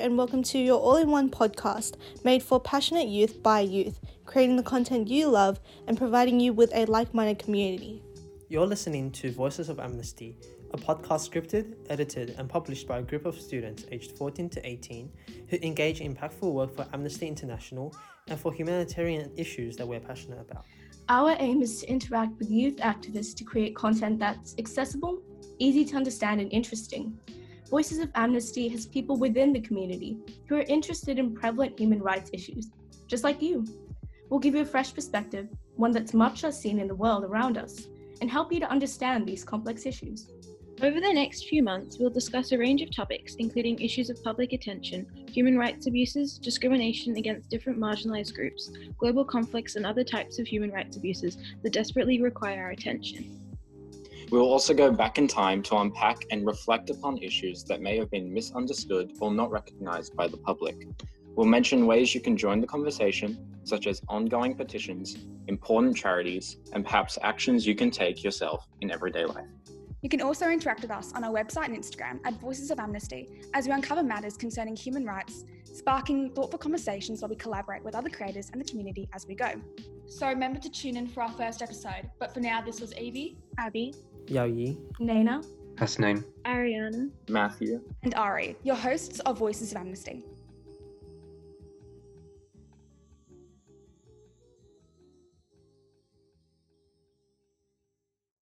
and welcome to your all in one podcast made for passionate youth by youth, creating the content you love and providing you with a like minded community. You're listening to Voices of Amnesty, a podcast scripted, edited, and published by a group of students aged 14 to 18 who engage in impactful work for Amnesty International and for humanitarian issues that we're passionate about. Our aim is to interact with youth activists to create content that's accessible, easy to understand, and interesting. Voices of Amnesty has people within the community who are interested in prevalent human rights issues, just like you. We'll give you a fresh perspective, one that's much less seen in the world around us, and help you to understand these complex issues. Over the next few months, we'll discuss a range of topics, including issues of public attention, human rights abuses, discrimination against different marginalized groups, global conflicts, and other types of human rights abuses that desperately require our attention. We will also go back in time to unpack and reflect upon issues that may have been misunderstood or not recognized by the public. We'll mention ways you can join the conversation, such as ongoing petitions, important charities, and perhaps actions you can take yourself in everyday life. You can also interact with us on our website and Instagram at Voices of Amnesty as we uncover matters concerning human rights, sparking thoughtful conversations while we collaborate with other creators and the community as we go. So remember to tune in for our first episode. But for now, this was Evie, Abby, Yao Yi, Nana, Hasnain, Ariana, Matthew, and Ari, your hosts of Voices of Amnesty.